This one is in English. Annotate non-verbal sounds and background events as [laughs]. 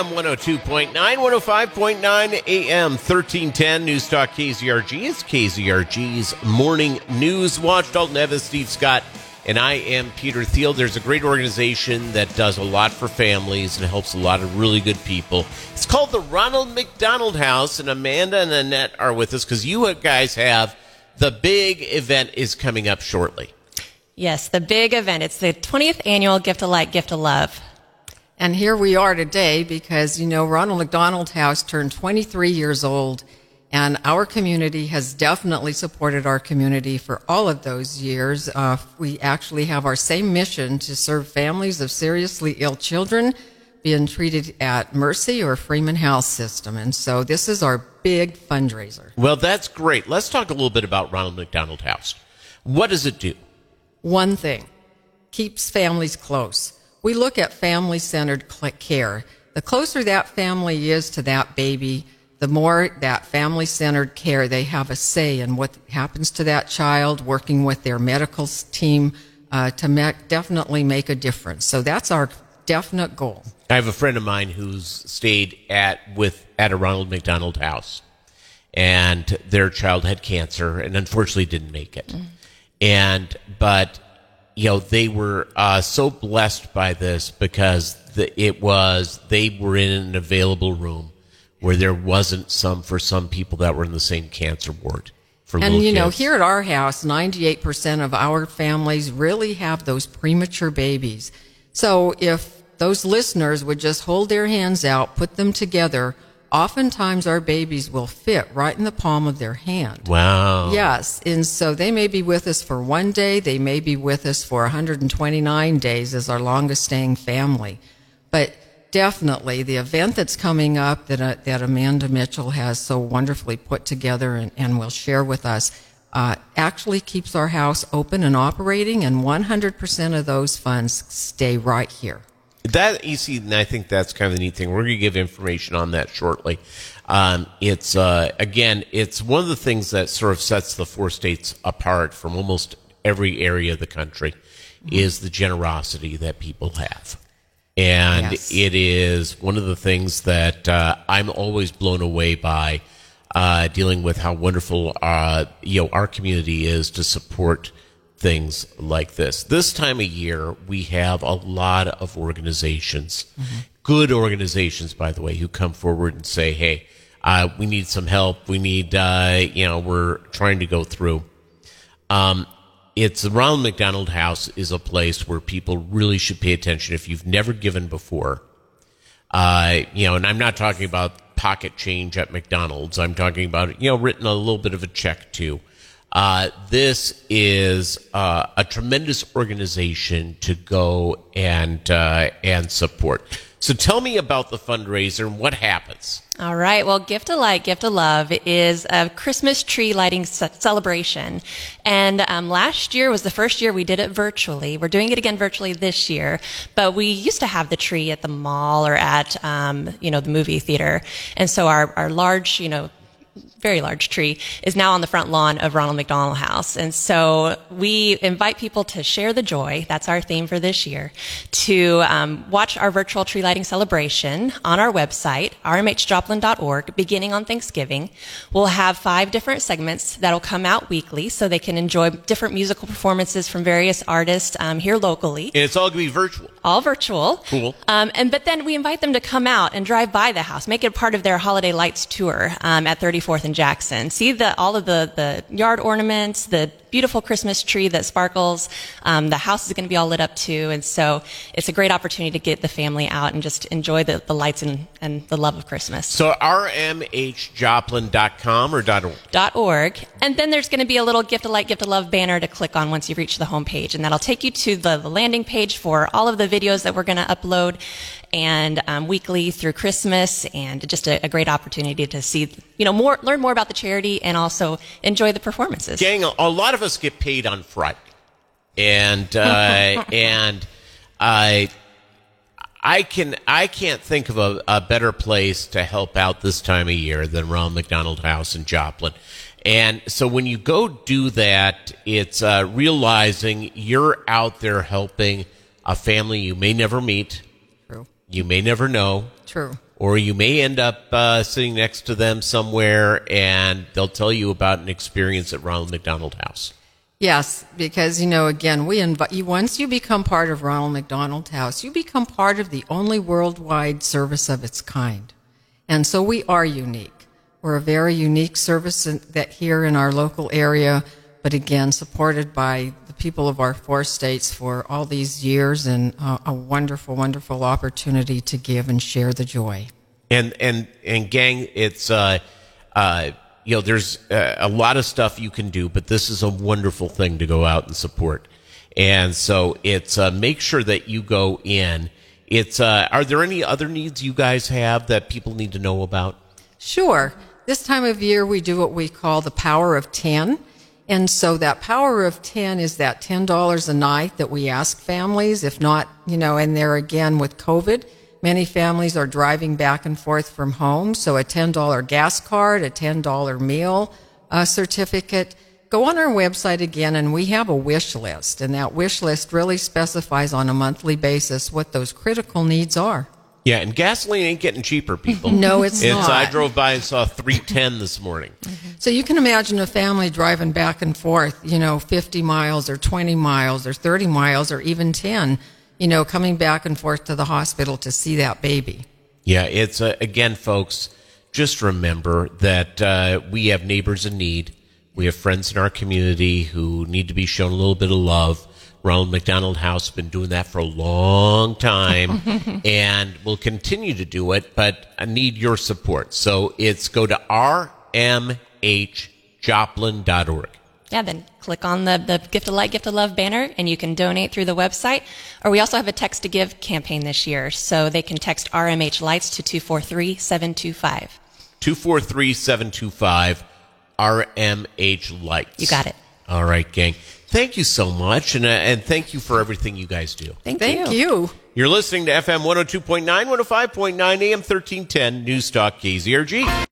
FM 102.9, 105.9 AM 1310 News Talk KZRG. is KZRG's Morning News Watch. Dalton Evans, Steve Scott, and I am Peter Thiel. There's a great organization that does a lot for families and helps a lot of really good people. It's called the Ronald McDonald House, and Amanda and Annette are with us because you guys have the big event is coming up shortly. Yes, the big event. It's the 20th annual Gift of Light, Gift of Love. And here we are today because, you know, Ronald McDonald House turned 23 years old, and our community has definitely supported our community for all of those years. Uh, we actually have our same mission to serve families of seriously ill children being treated at Mercy or Freeman Health System. And so this is our big fundraiser. Well, that's great. Let's talk a little bit about Ronald McDonald House. What does it do? One thing keeps families close we look at family centered care. The closer that family is to that baby, the more that family centered care they have a say in what happens to that child, working with their medical team uh, to make, definitely make a difference. So that's our definite goal. I have a friend of mine who's stayed at with at a Ronald McDonald House, and their child had cancer and unfortunately didn't make it. Mm. And but you know, they were uh, so blessed by this because the, it was they were in an available room where there wasn't some for some people that were in the same cancer ward. For And you kids. know, here at our house, ninety-eight percent of our families really have those premature babies. So if those listeners would just hold their hands out, put them together oftentimes our babies will fit right in the palm of their hand. Wow. Yes. And so they may be with us for one day, they may be with us for 129 days as our longest staying family. But definitely the event that's coming up that, uh, that Amanda Mitchell has so wonderfully put together and, and will share with us uh, actually keeps our house open and operating, and 100% of those funds stay right here. That you see, and I think that's kind of the neat thing. We're going to give information on that shortly. Um, it's uh, again, it's one of the things that sort of sets the four states apart from almost every area of the country mm-hmm. is the generosity that people have, and yes. it is one of the things that uh, I'm always blown away by. Uh, dealing with how wonderful uh, you know our community is to support things like this. This time of year, we have a lot of organizations, mm-hmm. good organizations, by the way, who come forward and say, hey, uh, we need some help. We need, uh, you know, we're trying to go through. Um, it's Ronald McDonald House is a place where people really should pay attention. If you've never given before, uh, you know, and I'm not talking about pocket change at McDonald's. I'm talking about, you know, written a little bit of a check to uh, this is uh, a tremendous organization to go and uh, and support. So tell me about the fundraiser and what happens. All right. Well, Gift of Light, Gift of Love is a Christmas tree lighting celebration. And um, last year was the first year we did it virtually. We're doing it again virtually this year. But we used to have the tree at the mall or at, um, you know, the movie theater. And so our, our large, you know, very large tree, is now on the front lawn of Ronald McDonald House. And so we invite people to share the joy. That's our theme for this year. To um, watch our virtual tree lighting celebration on our website, rmhjoplin.org, beginning on Thanksgiving. We'll have five different segments that'll come out weekly so they can enjoy different musical performances from various artists um, here locally. And it's all going to be virtual. All virtual. Cool. Um, and but then we invite them to come out and drive by the house, make it part of their holiday lights tour um, at 34th and Jackson. See the all of the the yard ornaments, the beautiful Christmas tree that sparkles. Um, the house is going to be all lit up too, and so it's a great opportunity to get the family out and just enjoy the, the lights and, and the love of Christmas. So rmhjoplin.com or .org? .org, and then there's going to be a little gift of light, gift of love banner to click on once you reach the home page, and that'll take you to the, the landing page for all of the videos that we're going to upload and um, weekly through Christmas, and just a, a, great opportunity to see, you know, more, learn more about the charity, and also enjoy the performances. Gang, a lot of us get paid on Friday, and uh, [laughs] and I. I can I can't think of a, a, better place to help out this time of year than Ronald McDonald House in Joplin. And so when you go do that, it's uh, realizing you're out there helping a family you may never meet, True. You may never know. True. Or you may end up uh, sitting next to them somewhere and they'll tell you about an experience at Ronald McDonald House. Yes, because you know, again, we invite you. Once you become part of Ronald McDonald House, you become part of the only worldwide service of its kind, and so we are unique. We're a very unique service in, that here in our local area, but again, supported by people of our four states for all these years, and uh, a wonderful, wonderful opportunity to give and share the joy. And and and gang, it's uh, uh, you know, there's uh, a lot of stuff you can do, but this is a wonderful thing to go out and support. And so it's uh, make sure that you go in. It's uh, are there any other needs you guys have that people need to know about? Sure. This time of year, we do what we call the power of 10. And so that power of 10 is that $10 a night that we ask families, if not, you know, and there again with COVID, many families are driving back and forth from home. So a $10 gas card, a $10 meal uh, certificate. Go on our website again and we have a wish list. And that wish list really specifies on a monthly basis what those critical needs are. Yeah, and gasoline ain't getting cheaper, people. [laughs] No, it's not. I drove by and saw 310 this morning. So you can imagine a family driving back and forth, you know, 50 miles or 20 miles or 30 miles or even 10, you know, coming back and forth to the hospital to see that baby. Yeah, it's uh, again, folks. Just remember that uh, we have neighbors in need. We have friends in our community who need to be shown a little bit of love. Ronald McDonald House has been doing that for a long time [laughs] and will continue to do it, but I need your support. So it's go to rmhjoplin.org. Yeah, then click on the, the Gift of Light, Gift of Love banner and you can donate through the website. Or we also have a text to give campaign this year. So they can text RMH Lights to 243 725. 243 725 RMH Lights. You got it. All right, gang. Thank you so much, and, uh, and thank you for everything you guys do. Thank, Thank you. You're listening to FM 102.9, 105.9 AM 1310 News Talk KZRG.